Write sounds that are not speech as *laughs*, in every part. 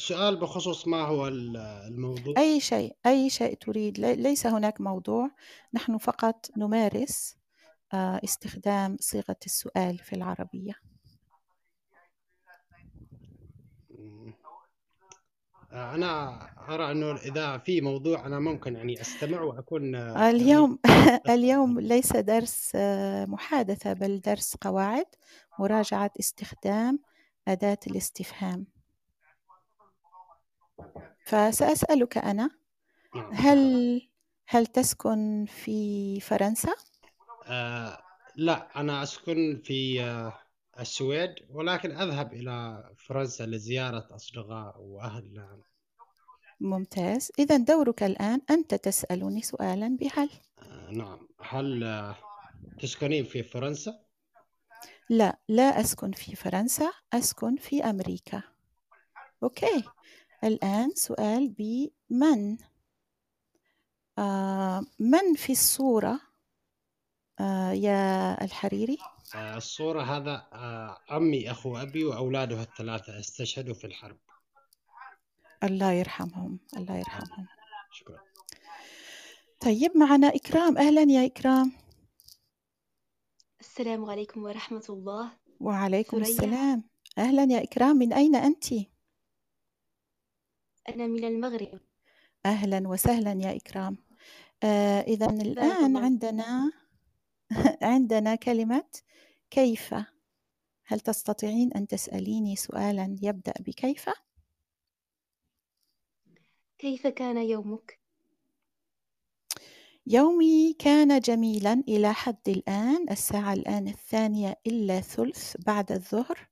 السؤال بخصوص ما هو ال- الموضوع؟ أي شيء أي شيء تريد. لي- ليس هناك موضوع. نحن فقط نمارس آه، استخدام صيغة السؤال في العربية. آه، أنا أرى أنه إذا في موضوع أنا ممكن يعني أستمع وأكون آه، يعني اليوم *laughs* *laughs* اليوم ليس درس محادثة بل درس قواعد مراجعة استخدام أداة الاستفهام. فسأسألك أنا نعم. هل هل تسكن في فرنسا؟ آه، لا أنا أسكن في آه، السويد ولكن أذهب إلى فرنسا لزيارة أصدقاء وأهل ممتاز. إذا دورك الآن أنت تسألني سؤالا بهل آه، نعم. هل آه، تسكنين في فرنسا؟ لا لا أسكن في فرنسا أسكن في أمريكا. أوكي. الآن سؤال بمن آه من في الصورة؟ آه يا الحريري. آه، الصورة هذا آه، عمي أخو أبي وأولاده الثلاثة استشهدوا في الحرب. الله يرحمهم الله يرحمهم. شكرا. طيب معنا إكرام. أهلا يا إكرام. السلام عليكم ورحمة الله. وعليكم السلام. أهلا يا إكرام. من أين أنت؟ أنا من المغرب. أهلا وسهلا يا إكرام. آه إذا الآن عندنا *laughs* عندنا كلمة كيف؟ هل تستطيعين أن تسأليني سؤالا يبدأ بكيف؟ كيف كان يومك؟ يومي كان جميلا إلى حد الآن. الساعة الآن الثانية إلا ثلث بعد الظهر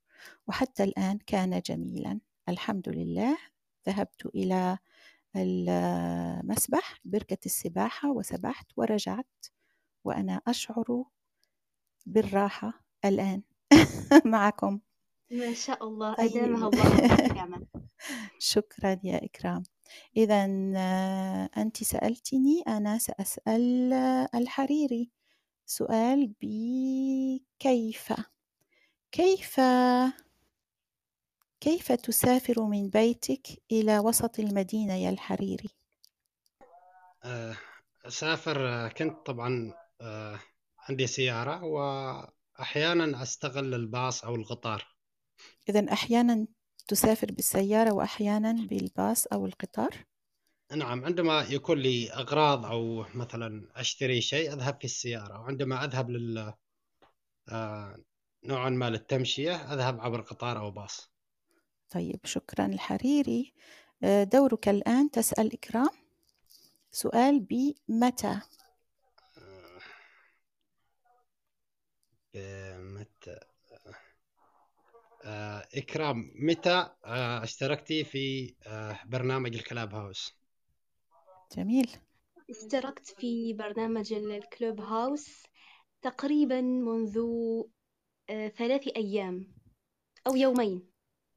وحتى الآن كان جميلا. الحمد لله. ذهبت إلى المسبح بركة السباحة وسبحت ورجعت وأنا أشعر بالراحة الآن *laughs* معكم. ما شاء الله طيب. أدامها الله *laughs* شكرا يا إكرام. إذا أنت سألتني أنا سأسأل آه، الحريري. سؤال بكيف. كيف كيف تسافر من بيتك إلى وسط المدينة يا الحريري؟ آه، أسافر آه، كنت طبعا آه، عندي سيارة وأحيانا أستغل الباص أو القطار. إذا أحيانا تسافر بالسيارة وأحيانا بالباص أو القطار؟ نعم عندما يكون لي أغراض أو مثلا أشتري شيء أذهب في السيارة وعندما أذهب لل آه، نوعا ما للتمشية أذهب عبر قطار أو باص. طيب شكرا الحريري آه، دورك الآن. تسأل إكرام. سؤال بمتى آه، آه، متى؟ آه، إكرام متى اشتركتي في برنامج الكلاب هاوس؟ جميل. اشتركت في برنامج الكلوب هاوس تقريبا منذ ثلاث أيام أو يومين.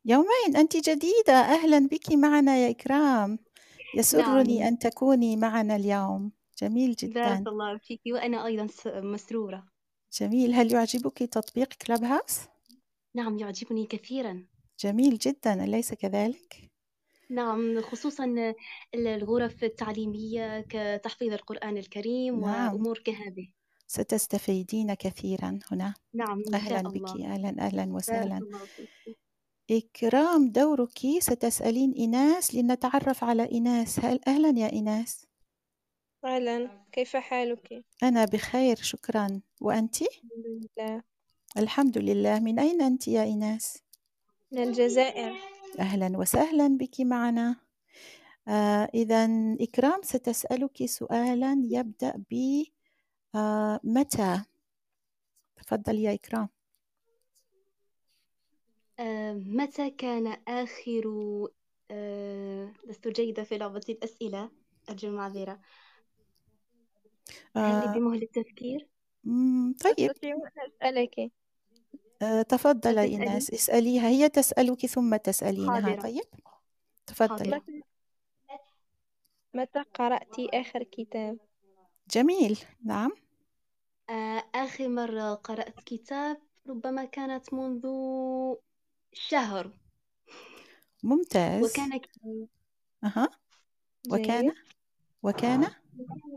يومين أنت جديدة. أهلا بك معنا يا إكرام. يسرني نعم. أن تكوني معنا اليوم. جميل بارك جدا الله فيك وأنا أيضا س- مسرورة. جميل. هل يعجبك تطبيق كلاب هاوس؟ نعم يعجبني كثيرا. جميل جدا. أليس كذلك؟ نعم خصوصا الغرف التعليمية كتحفيظ القرآن الكريم نعم. وأمور كهذه. ستستفيدين كثيرا هنا. نعم إن أهلا بك. الله. أهلا أهلا بارك وسهلا الله فيك. إكرام دورك ستسألين إناس لنتعرف على إناس. هل أهلا يا إناس؟ أهلا. كيف حالك؟ أنا بخير شكرا. وأنت؟ الحمد لله. الحمد لله. من أين أنت يا إناس؟ من الجزائر. أهلا وسهلا بك معنا. آه إذا إكرام ستسألك سؤالا يبدأ ب آه متى؟ تفضل يا إكرام. متى كان آخر آه، لست جيدة في لعبة الأسئلة؟ أرجو المعذرة هل آه بمهلة تفكير؟ مم، طيب. أستطيع أن أسألك. آه تفضل يا تسألي إناس اسأليها هي تسألك ثم تسألينها حاضرة. طيب؟ تفضلي. حاضرة متى قرأت آخر كتاب؟ جميل. نعم. آه، آخر مرة قرأت كتاب ربما كانت منذ شهر. ممتاز. وكان أها. وكان؟ وكان؟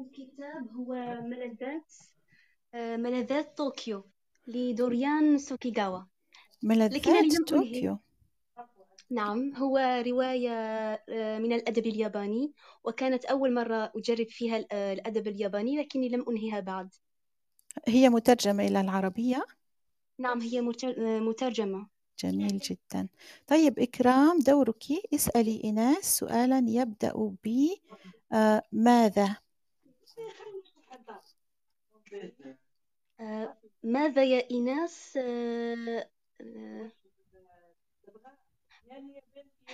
الكتاب هو ملذات آه، ملذات طوكيو لدوريان سوكيغاوا. ملذات طوكيو. نعم هو رواية آه، من الأدب الياباني وكانت أول مرة أجرب فيها آه، الأدب الياباني لكني لم أنهيها بعد. هي مترجمة إلى العربية؟ نعم هي متر- مترجمة. جميل جدا. طيب إكرام دورك. اسألي إناس سؤالا يبدأ ب آه، ماذا؟ آه، ماذا يا إيناس آه، آه،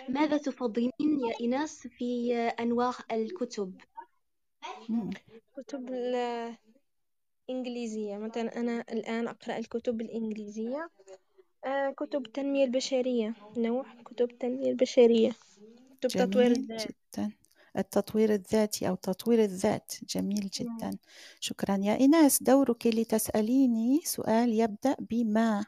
ماذا تفضلين يا إيناس في أنواع الكتب. كتب الإنجليزية. مثلا أنا الآن أقرأ الكتب الإنجليزية. آه، كتب التنمية البشرية. نوع كتب التنمية البشرية. كتب تطوير جميل الذات. جدا. التطوير الذاتي أو تطوير الذات. جميل نعم. جدا. شكرا. يا إيناس دورك لتسأليني سؤال يبدأ بما.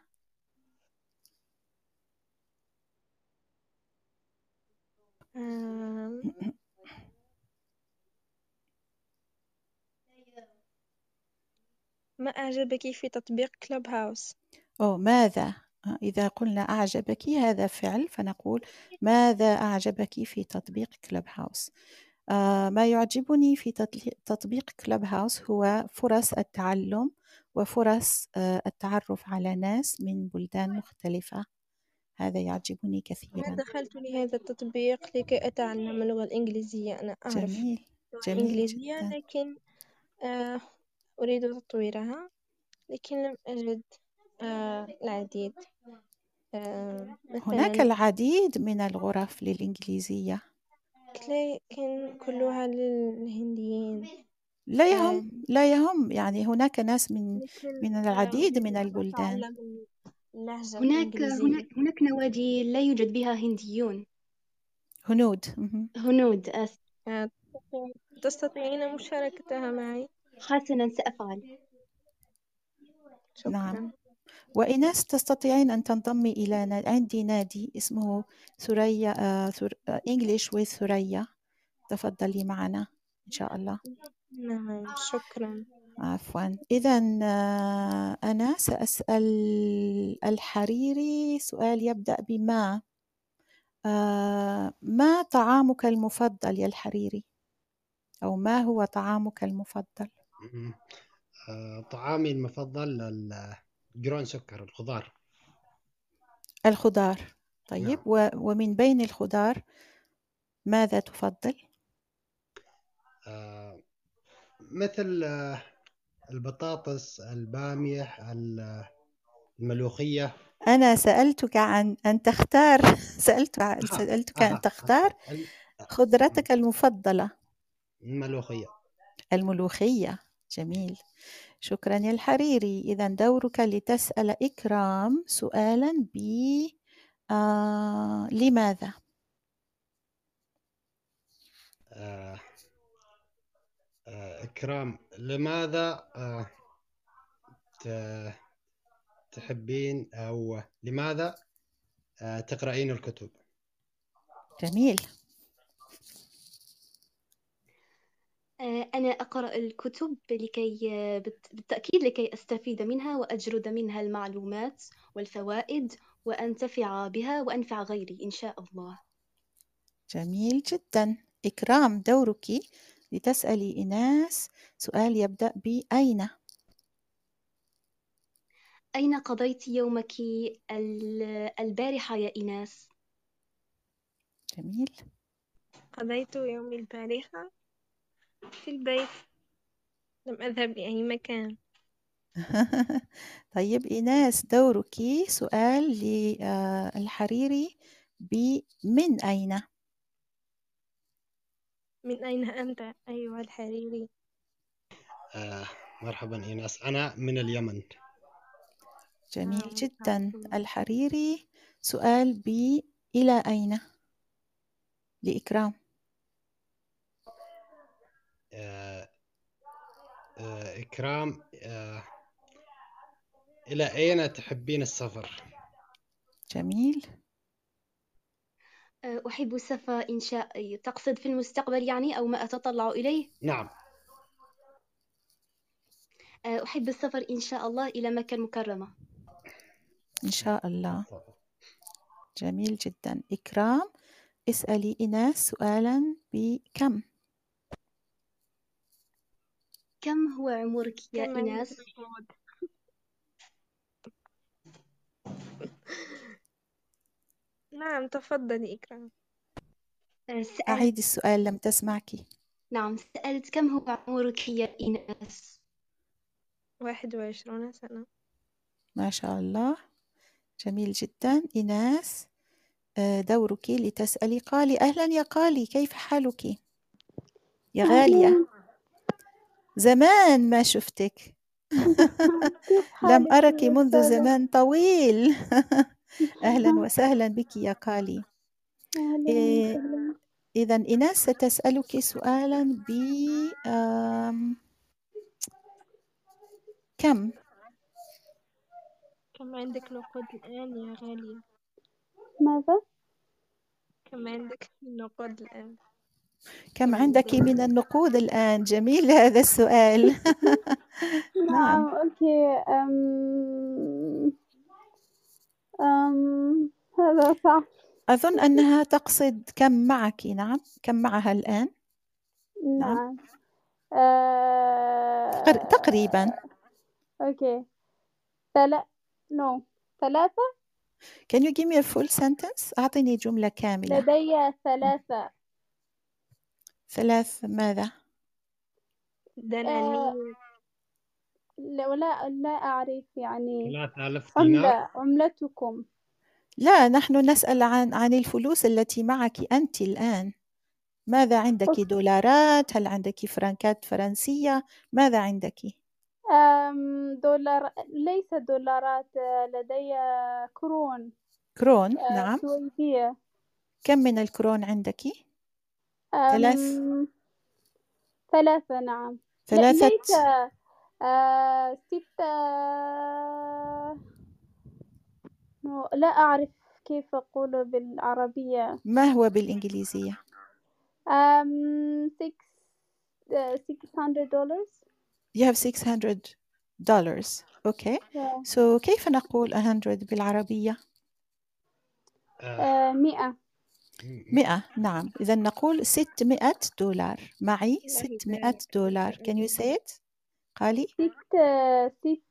ما أعجبك في تطبيق كلوب هاوس أو ماذا؟ إذا قلنا أعجبك هذا فعل فنقول ماذا أعجبك في تطبيق كلوب هاوس آه، ما يعجبني في تطبيق كلوب هاوس هو فرص التعلم وفرص آه، التعرف على ناس من بلدان مختلفة. هذا يعجبني كثيرا. دخلت لهذا التطبيق لكي أتعلم اللغة الإنجليزية. أنا أعرف جميل. جميل الإنجليزية جدا. لكن آه، أريد تطويرها لكن لم أجد العديد. آه، هناك مثلا العديد من الغرف للإنجليزية. لكن كلها للهنديين. لا آه، يهم لا يهم. يعني هناك ناس من لكن من آه، العديد من البلدان. اللهجة هناك الإنجليزية هناك هناك نوادي لا يوجد بها هنديون. هنود. مهم. هنود آسف آه، تستطيعين مشاركتها معي؟ حسنا سأفعل. نعم. شكرا وإناس تستطيعين أن تنضمي إلى عندي نادي اسمه ثريا آه، ثر... آه، English with ثريا تفضلي معنا إن شاء الله. نعم شكرا. عفوا. إذا أنا سأسأل الحريري سؤال يبدأ بما. آه، ما طعامك المفضل يا الحريري؟ أو ما هو طعامك المفضل. آه، طعامي المفضل الجرون سكر الخضار. الخضار. طيب نعم. و... ومن بين الخضار ماذا تفضل؟ آه، مثل آه، البطاطس البامية ال- الملوخية. أنا سألتك عن أن تختار *laughs* سألت سألتك أن تختار خضرتك المفضلة. الملوخية. الملوخية. جميل. شكرا يا الحريري. إذا دورك لتسأل إكرام سؤالا ب آه لماذا؟ آه، آه، إكرام لماذا آه، تحبين أو لماذا تقرأين الكتب؟ جميل آه، أنا أقرأ الكتب لكي بالت- بالتأكيد لكي أستفيد منها وأجرد منها المعلومات والفوائد وأنتفع بها وأنفع غيري إن شاء الله. جميل جدا. إكرام دورك لتسألي إناس. سؤال يبدأ بأين أين؟ قضيت يومك ال- البارحة يا إيناس؟ جميل. قضيت يومي البارحة؟ في البيت. لم أذهب لأي مكان. *laughs* طيب إيناس دورك. سؤال للحريري. بمن أين؟ من أين أنت؟ أيها الحريري. آه، مرحبا إيناس. أنا من اليمن. جميل آه، جدا. الحريري سؤال ب إلى أين؟ لإكرام. إكرام آه، إلى أين تحبين السفر؟ جميل. آه، أحب السفر إن شاء تقصد في المستقبل يعني أو ما أتطلع إليه؟ نعم. آه، أحب السفر إن شاء الله إلى مكة المكرمة. إن شاء الله. جميل جدا. إكرام اسألي إناس سؤالا بكم؟ كم هو عمرك يا كم إيناس؟ *laughs* نعم تفضلي إكرام. آه، سألت أعيد السؤال لم تسمعك. نعم سألت كم هو عمرك يا إيناس؟ واحد وعشرون سنة. ما شاء الله. جميل جدا. إناس آه، دورك لتسألي قالي أهلا يا قالي كيف حالك؟ يا غالية. زمان ما شفتك. *laughs* لم أرك منذ؟ زمان طويل. *laughs* أهلا *laughs* وسهلا بك يا قالي. إيه، إذا إناس ستسألك سؤالا ب كم؟ كم عندك نقود الآن يا غالية ماذا؟ كم عندك نقود الآن؟ كم عندك من النقود الآن؟ جميل هذا السؤال. *laughs* نعم نعم. okay. أم... أم... هذا صح. أظن أنها تقصد كم معك. نعم. كم معها الآن؟ نعم. آه... تقر- تقريبا. okay. ثلا نو. ثلاثة؟ Can you give me a full sentence أعطيني جملة كاملة. لدي ثلاثة. ثلاث ماذا؟ دنانير لا ولا لا أعرف يعني. 3000 دينار عملة عملتكم. لا نحن نسأل عن عن الفلوس التي معك أنت الآن. ماذا عندك. دولارات؟ هل عندك فرنكات فرنسية؟ ماذا عندك؟ دولار ليس دولارات آه، لدي كرون. كرون آه، نعم. سويدية. كم من الكرون عندك؟ ثلاث؟ أم، ثلاثة نعم. لا ثلاثة ليس آه، ستة نو، لا أعرف كيف أقول بالعربية. ما هو بالإنجليزية؟ أم six uh, six hundred dollars. You have 600 dollars. Okay. Yeah. so كيف نقول 100 بالعربية؟ آه، آه، مئة. 100 نعم. إذا نقول 600 دولار. معي الله 600 يبارك دولار. Can you say it? قالي؟ ست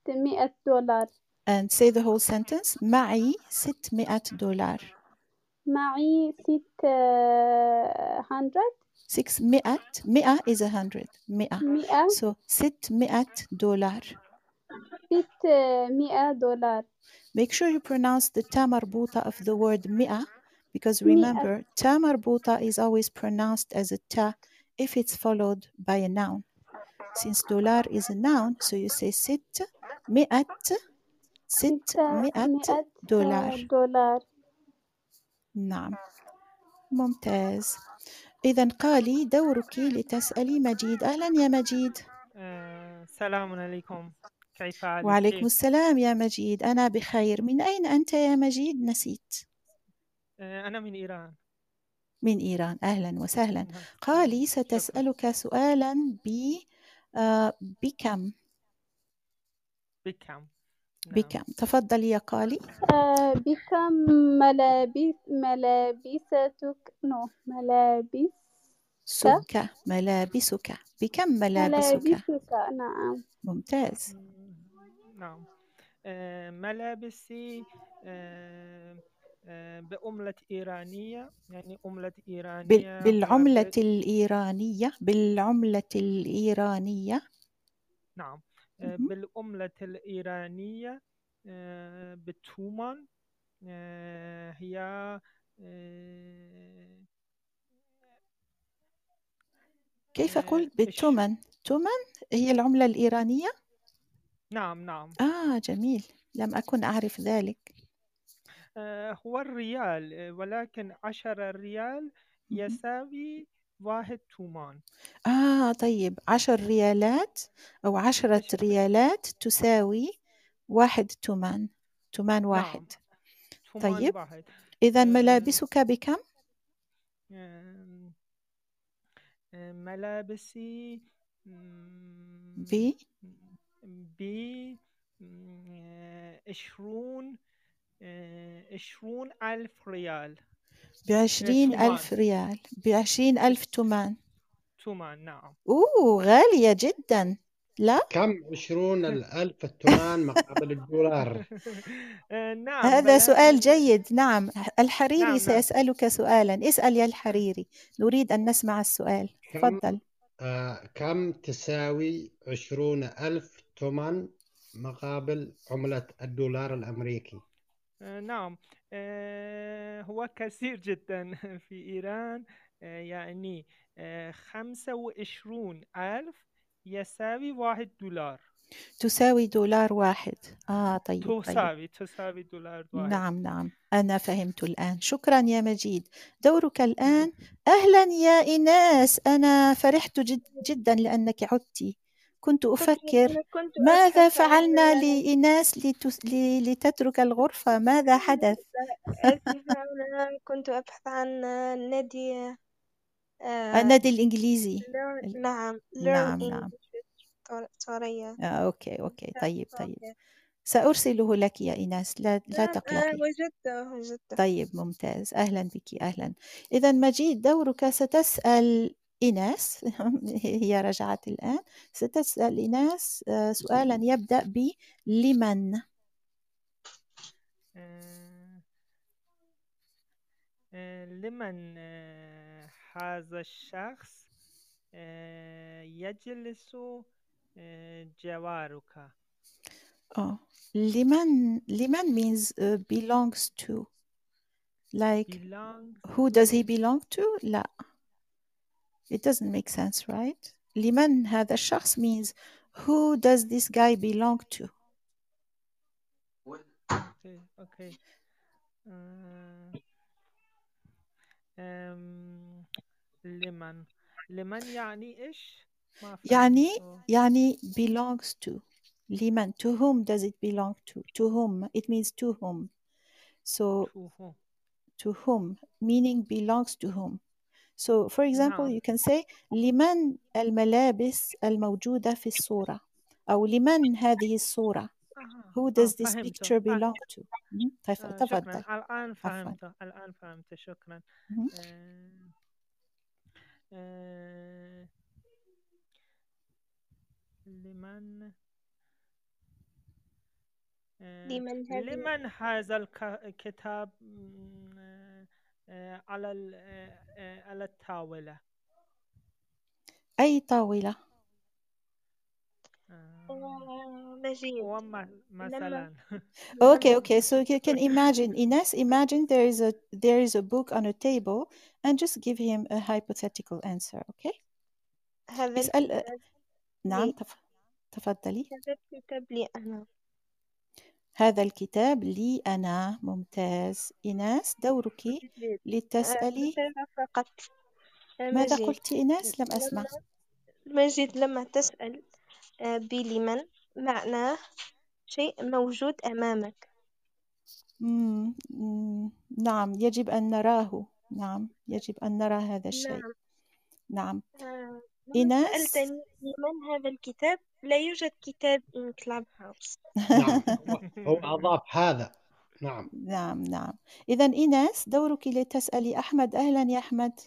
ستمائة دولار. And say the whole sentence. معي 600 دولار. معي ست آه، hundred. 600 100 is 100 100 مئة. so 600 دولار. ست مئة دولار. Make sure you pronounce the تا مربوطة of the word 100 because remember تا مربوطة is always pronounced as a ta if it's followed by a noun. Since دولار is a noun so you say ست مئة ست مئة دولار دولار نعم ممتاز إذا قالي دورك لتسألي مجيد أهلا يا مجيد السلام عليكم كيف حالك؟ وعليكم السلام يا مجيد أنا بخير من أين أنت يا مجيد نسيت أنا من إيران. من إيران. أهلا وسهلا. قالي. ستسألك سؤالا ب آه، بكم؟ بكم. نعم. بكم. تفضلي يا قالي. آه، بكم ملابس ملابستك نو ملابس سك ملابسك. بكم ملابسك؟ ملابسك نعم. ممتاز. مم، نعم. آه، ملابسي آه، آه، بعملة إيرانية يعني عملة إيرانية بال- بالعملة الإيرانية بالعملة الإيرانية. نعم. آه،. بالعملة الإيرانية آه، بالتومان آه، هي آه، كيف آه، إيش؟ بالتومن تومن هي العملة الإيرانية؟ نعم نعم. آه جميل. لم أكن أعرف ذلك. آه، هو الريال آه، ولكن عشرة ريال مهم. يساوي واحد تومان. آه طيب. عشر ريالات أو عشرة؟ ريالات تساوي واحد تومان. تومان نعم. واحد. تومان طيب. واحد. إذا آه، ملابسك بكم؟ آم، آم، ملابسي ب ب مم، آه، عشرون آه، عشرون ألف ريال. بعشرين تومان. ألف ريال. بعشرين ألف تومان. تومان نعم. أوه غالية جدا. لا؟ كم؟ عشرون الألف التومان مقابل الدولار. *laughs* آه، نعم هذا سؤال جيد. نعم. الحريري نعم، نعم. سيسألك سؤالا. اسأل يا الحريري. نريد أن نسمع السؤال. كم؟ تفضل. آه كم تساوي عشرون ألف تومان مقابل عملة الدولار الأمريكي؟ آه، نعم. آه، هو كثير جدا *laughs* في إيران. آه، يعني آه، خمسة وعشرون ألف يساوي واحد دولار. تساوي دولار واحد. آه طيب طيب. تساوي تساوي دولار واحد. نعم نعم. أنا فهمت الآن. شكرا يا مجيد. دورك الآن. أهلا يا إيناس. أنا فرحت جد جدا لأنك عدت كنت أفكر كنت ماذا فعلنا لإيناس لتس... ل... لتترك الغرفة؟ ماذا حدث؟ أنا كنت أبحث عن نادي آه، النادي الإنجليزي. learn- نعم نعم، learn نعم. سورية آه okay okay. طيب طيب. سأرسله لك يا إيناس. لا لا آه، تقلقي. وجدته وجدته. طيب ممتاز. أهلا بك أهلا. إذا مجيد دورك. ستسأل إيناس *laughs* هي رجعت الآن. ستسأل إيناس آه، سؤالا يبدأ ب لمن؟ آه، آه، لمن هذا الشخص يجلس جوارك. oh. لمن لمن means uh, belongs to. Like belongs who does he belong to? لا. it doesn't make sense right لمن هذا الشخص means who does this guy belong to اوكي اوكي آه، أم، لمن لمن يعني ايش ما يعني فهمت يعني belongs to لمن to whom does it belong to to whom it means to whom so to whom to whom meaning belongs to whom so for example نعم. you can say لمن الملابس الموجودة في الصورة? أو لمن هذه الصورة? آه، who آه، does this فهمت. picture belong to? تف- آه، تفضل. شكرا. الآن فهمت. الآن فهمت. شكرا. آه، آه، لمن لمن هذا الك- الكتاب على ال- آه، آه، على الطاولة أي طاولة آه، آه، مجيد وم- مثلا *laughs* Okay, okay. So you can imagine, Ines, imagine there is a there is a book on a table and just give him a hypothetical answer, okay? هذا اسأل الكتاب نعم لي. تف... تفضلي هذا الكتاب لي أنا هذا الكتاب لي أنا ممتاز. إيناس دورك مجيد. لتسألي آه، فقط آه، ماذا مجيد. قلت إيناس لم أسمع. مجيد لما تسأل. آه، بلمن. معناه شيء موجود أمامك. مم. مم. نعم يجب أن نراه. نعم يجب أن نرى هذا الشيء. نعم. نعم. آه، إيناس سألتني لمن هذا الكتاب؟ لا يوجد كتاب in Clubhouse. نعم. *laughs* هو, أضاف هذا. نعم. نعم نعم. إذا إيناس دورك لتسألي أحمد. أهلا يا أحمد.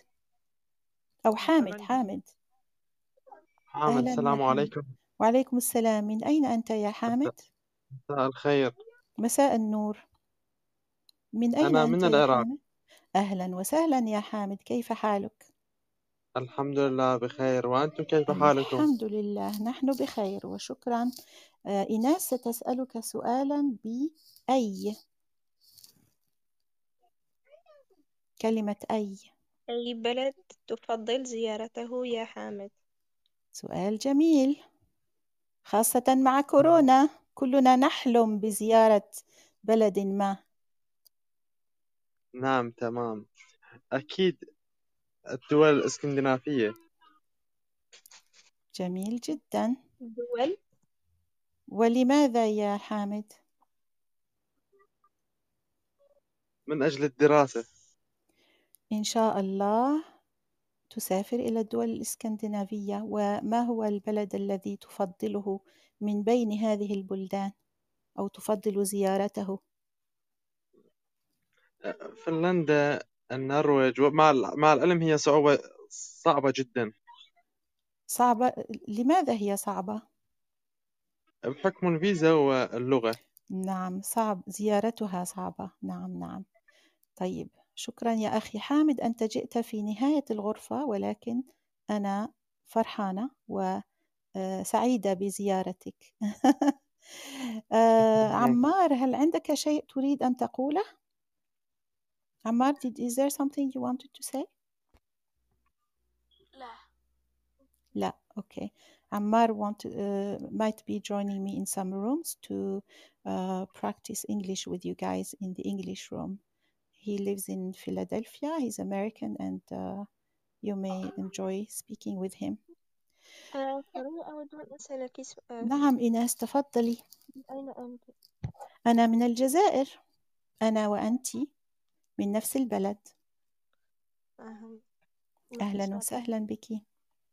أو حامد حامد. حامد السلام عليكم. وعليكم السلام. من أين أنت يا حامد؟ مساء الخير. مساء النور. من أين أنا أنت من العراق؟ أهلا وسهلا يا حامد. كيف حالك؟ الحمد لله بخير. وأنتم كيف حالكم؟ الحمد لله نحن بخير وشكرا. آه، إيناس ستسألك سؤالا بأي كلمة أي. أي بلد تفضل زيارته يا حامد؟ سؤال جميل. خاصة مع كورونا كلنا نحلم بزيارة بلد ما. نعم تمام. أكيد الدول الإسكندنافية. جميل جدا. دول ولماذا يا حامد؟ من أجل الدراسة. إن شاء الله تسافر إلى الدول الإسكندنافية وما هو البلد الذي تفضله من بين هذه البلدان أو تفضل زيارته؟ فنلندا النرويج ومع مع العلم هي صعوبة صعبة جدا. صعبة؟ لماذا هي صعبة؟ بحكم الفيزا واللغة. نعم صعب زيارتها صعبة. نعم نعم. طيب شكرا يا أخي حامد. أنت جئت في نهاية الغرفة ولكن أنا فرحانة وسعيدة بزيارتك. *laughs* آه، عمار هل عندك شيء تريد أن تقوله؟ عمار did, is there something you wanted to say? لا لا okay Ammar want uh, might be joining me in some rooms to uh, practice English with you guys in the English room. He lives in Philadelphia. He's American, and uh, you may enjoy speaking with him. آه، فريدة أود أن أسألك سؤال نعم إيناس تفضلي. من أين أنت؟ أنا من الجزائر. أنا وأنت من نفس البلد. أهلا أهلا وسهلا بك.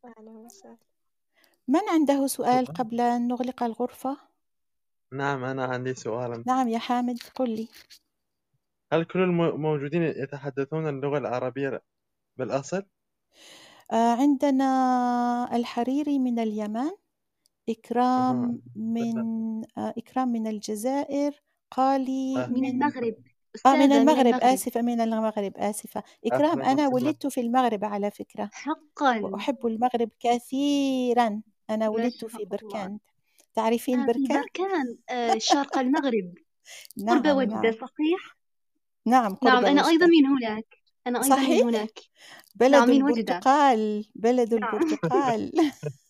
أهلا وسهلا من عنده سؤال قبل أن نغلق الغرفة؟ نعم أنا عندي سؤال نعم يا حامد قل لي. هل كل الموجودين يتحدثون اللغة العربية بالأصل؟ آه، عندنا الحريري من اليمن إكرام من آه، إكرام من الجزائر قالي من المغرب آه من أستاذة المغرب آسفة من المغرب آسفة. إكرام أهلا أنا وسهلا. ولدت في المغرب على فكرة حقا. وأحب المغرب كثيرا. أنا ما ولدت شاء في الله. بركان. تعرفين آه في بركان؟ بركان آه شرق المغرب. *laughs* قرب نعم وجدة نعم. صحيح؟ نعم قرب نعم أنا أيضا وجدة من هناك. أنا أيضا من صحيح؟ هناك. بلد نعم من وجدة. البرتقال بلد نعم. البرتقال. *laughs* *laughs*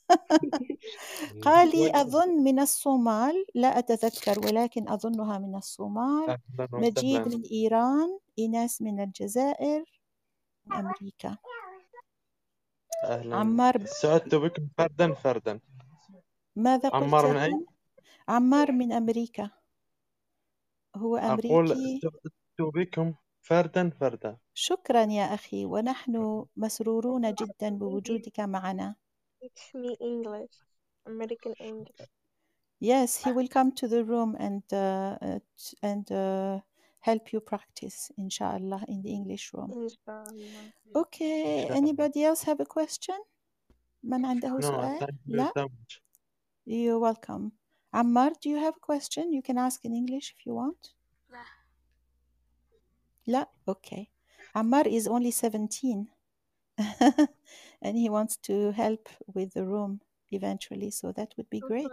قالي أظن من الصومال لا أتذكر ولكن أظنها من الصومال. مجيد من إيران إيناس من الجزائر من أمريكا. أهلا. عمار سعدت بكم فردا فردا. ماذا قلت عمار من؟ حامد؟ عمار من أمريكا. هو أقول أمريكي؟ سعدت بكم فردا فردا. شكرا يا أخي ونحن مسرورون جدا بوجودك معنا. Teach me English American English Yes, he will come to the room and uh, uh, t- and uh, help you practice, inshallah, in the English room. إن شاء الله Okay, إن شاء الله anybody else have a question? من عنده No, سؤال؟ thank you لا? so much. You're welcome. Ammar, do you have a question? You can ask in English if you want. لا لا? Okay. Ammar is only 17 *laughs* and he wants to help with the room eventually, so that would be great.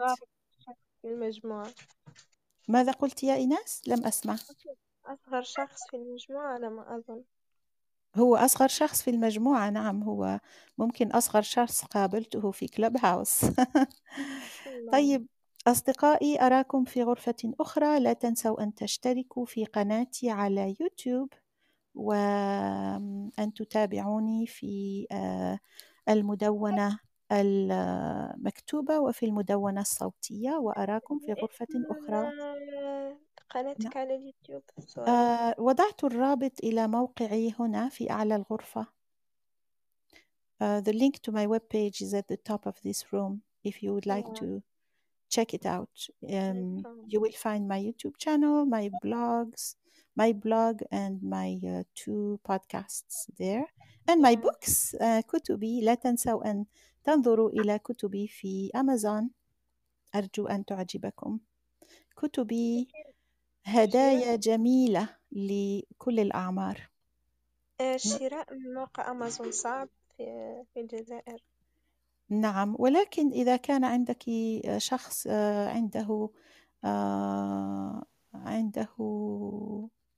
المجموعة ماذا قلت يا إيناس؟ لم أسمع. أصغر شخص في المجموعة على ما أظن. هو أصغر شخص في المجموعة نعم هو ممكن أصغر شخص قابلته في كلب هاوس. *laughs* طيب أصدقائي أراكم في غرفة أخرى. لا تنسوا أن تشتركوا في قناتي على يوتيوب. وأن تتابعوني في آه، المدونة المكتوبة وفي المدونة الصوتية وأراكم في غرفة أخرى. قناتك نعم. على اليوتيوب آه، وضعت الرابط إلى موقعي هنا في أعلى الغرفة. Uh, the link to my webpage is at the top of this room. If you would like نعم to check it out. Um, you will find my YouTube channel, my blogs, my blog, and my uh, two podcasts there, and my books. Uh, كتبي لا تنسوا أن تنظروا إلى كتبي في أمازون أرجو أن تعجبكم. كتبي هدايا جميلة لكل الأعمار. آه، شراء من موقع أمازون صعب في الجزائر نعم ولكن إذا كان عندك شخص آه، عنده آه، عنده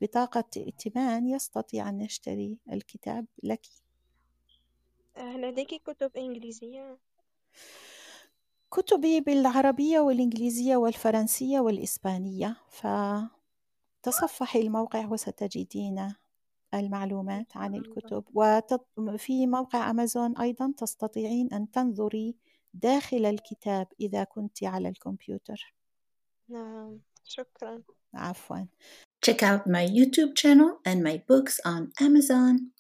بطاقة ائتمان يستطيع أن يشتري الكتاب لك. لديك كتب إنجليزية. كتبي بالعربية والإنجليزية والفرنسية والإسبانية فتصفحي الموقع وستجدين المعلومات عن الكتب. وفي موقع أمازون أيضا تستطيعين أن تنظري داخل الكتاب إذا كنت على الكمبيوتر. نعم شكرا. عفوا. Check out my YouTube channel and my books on Amazon.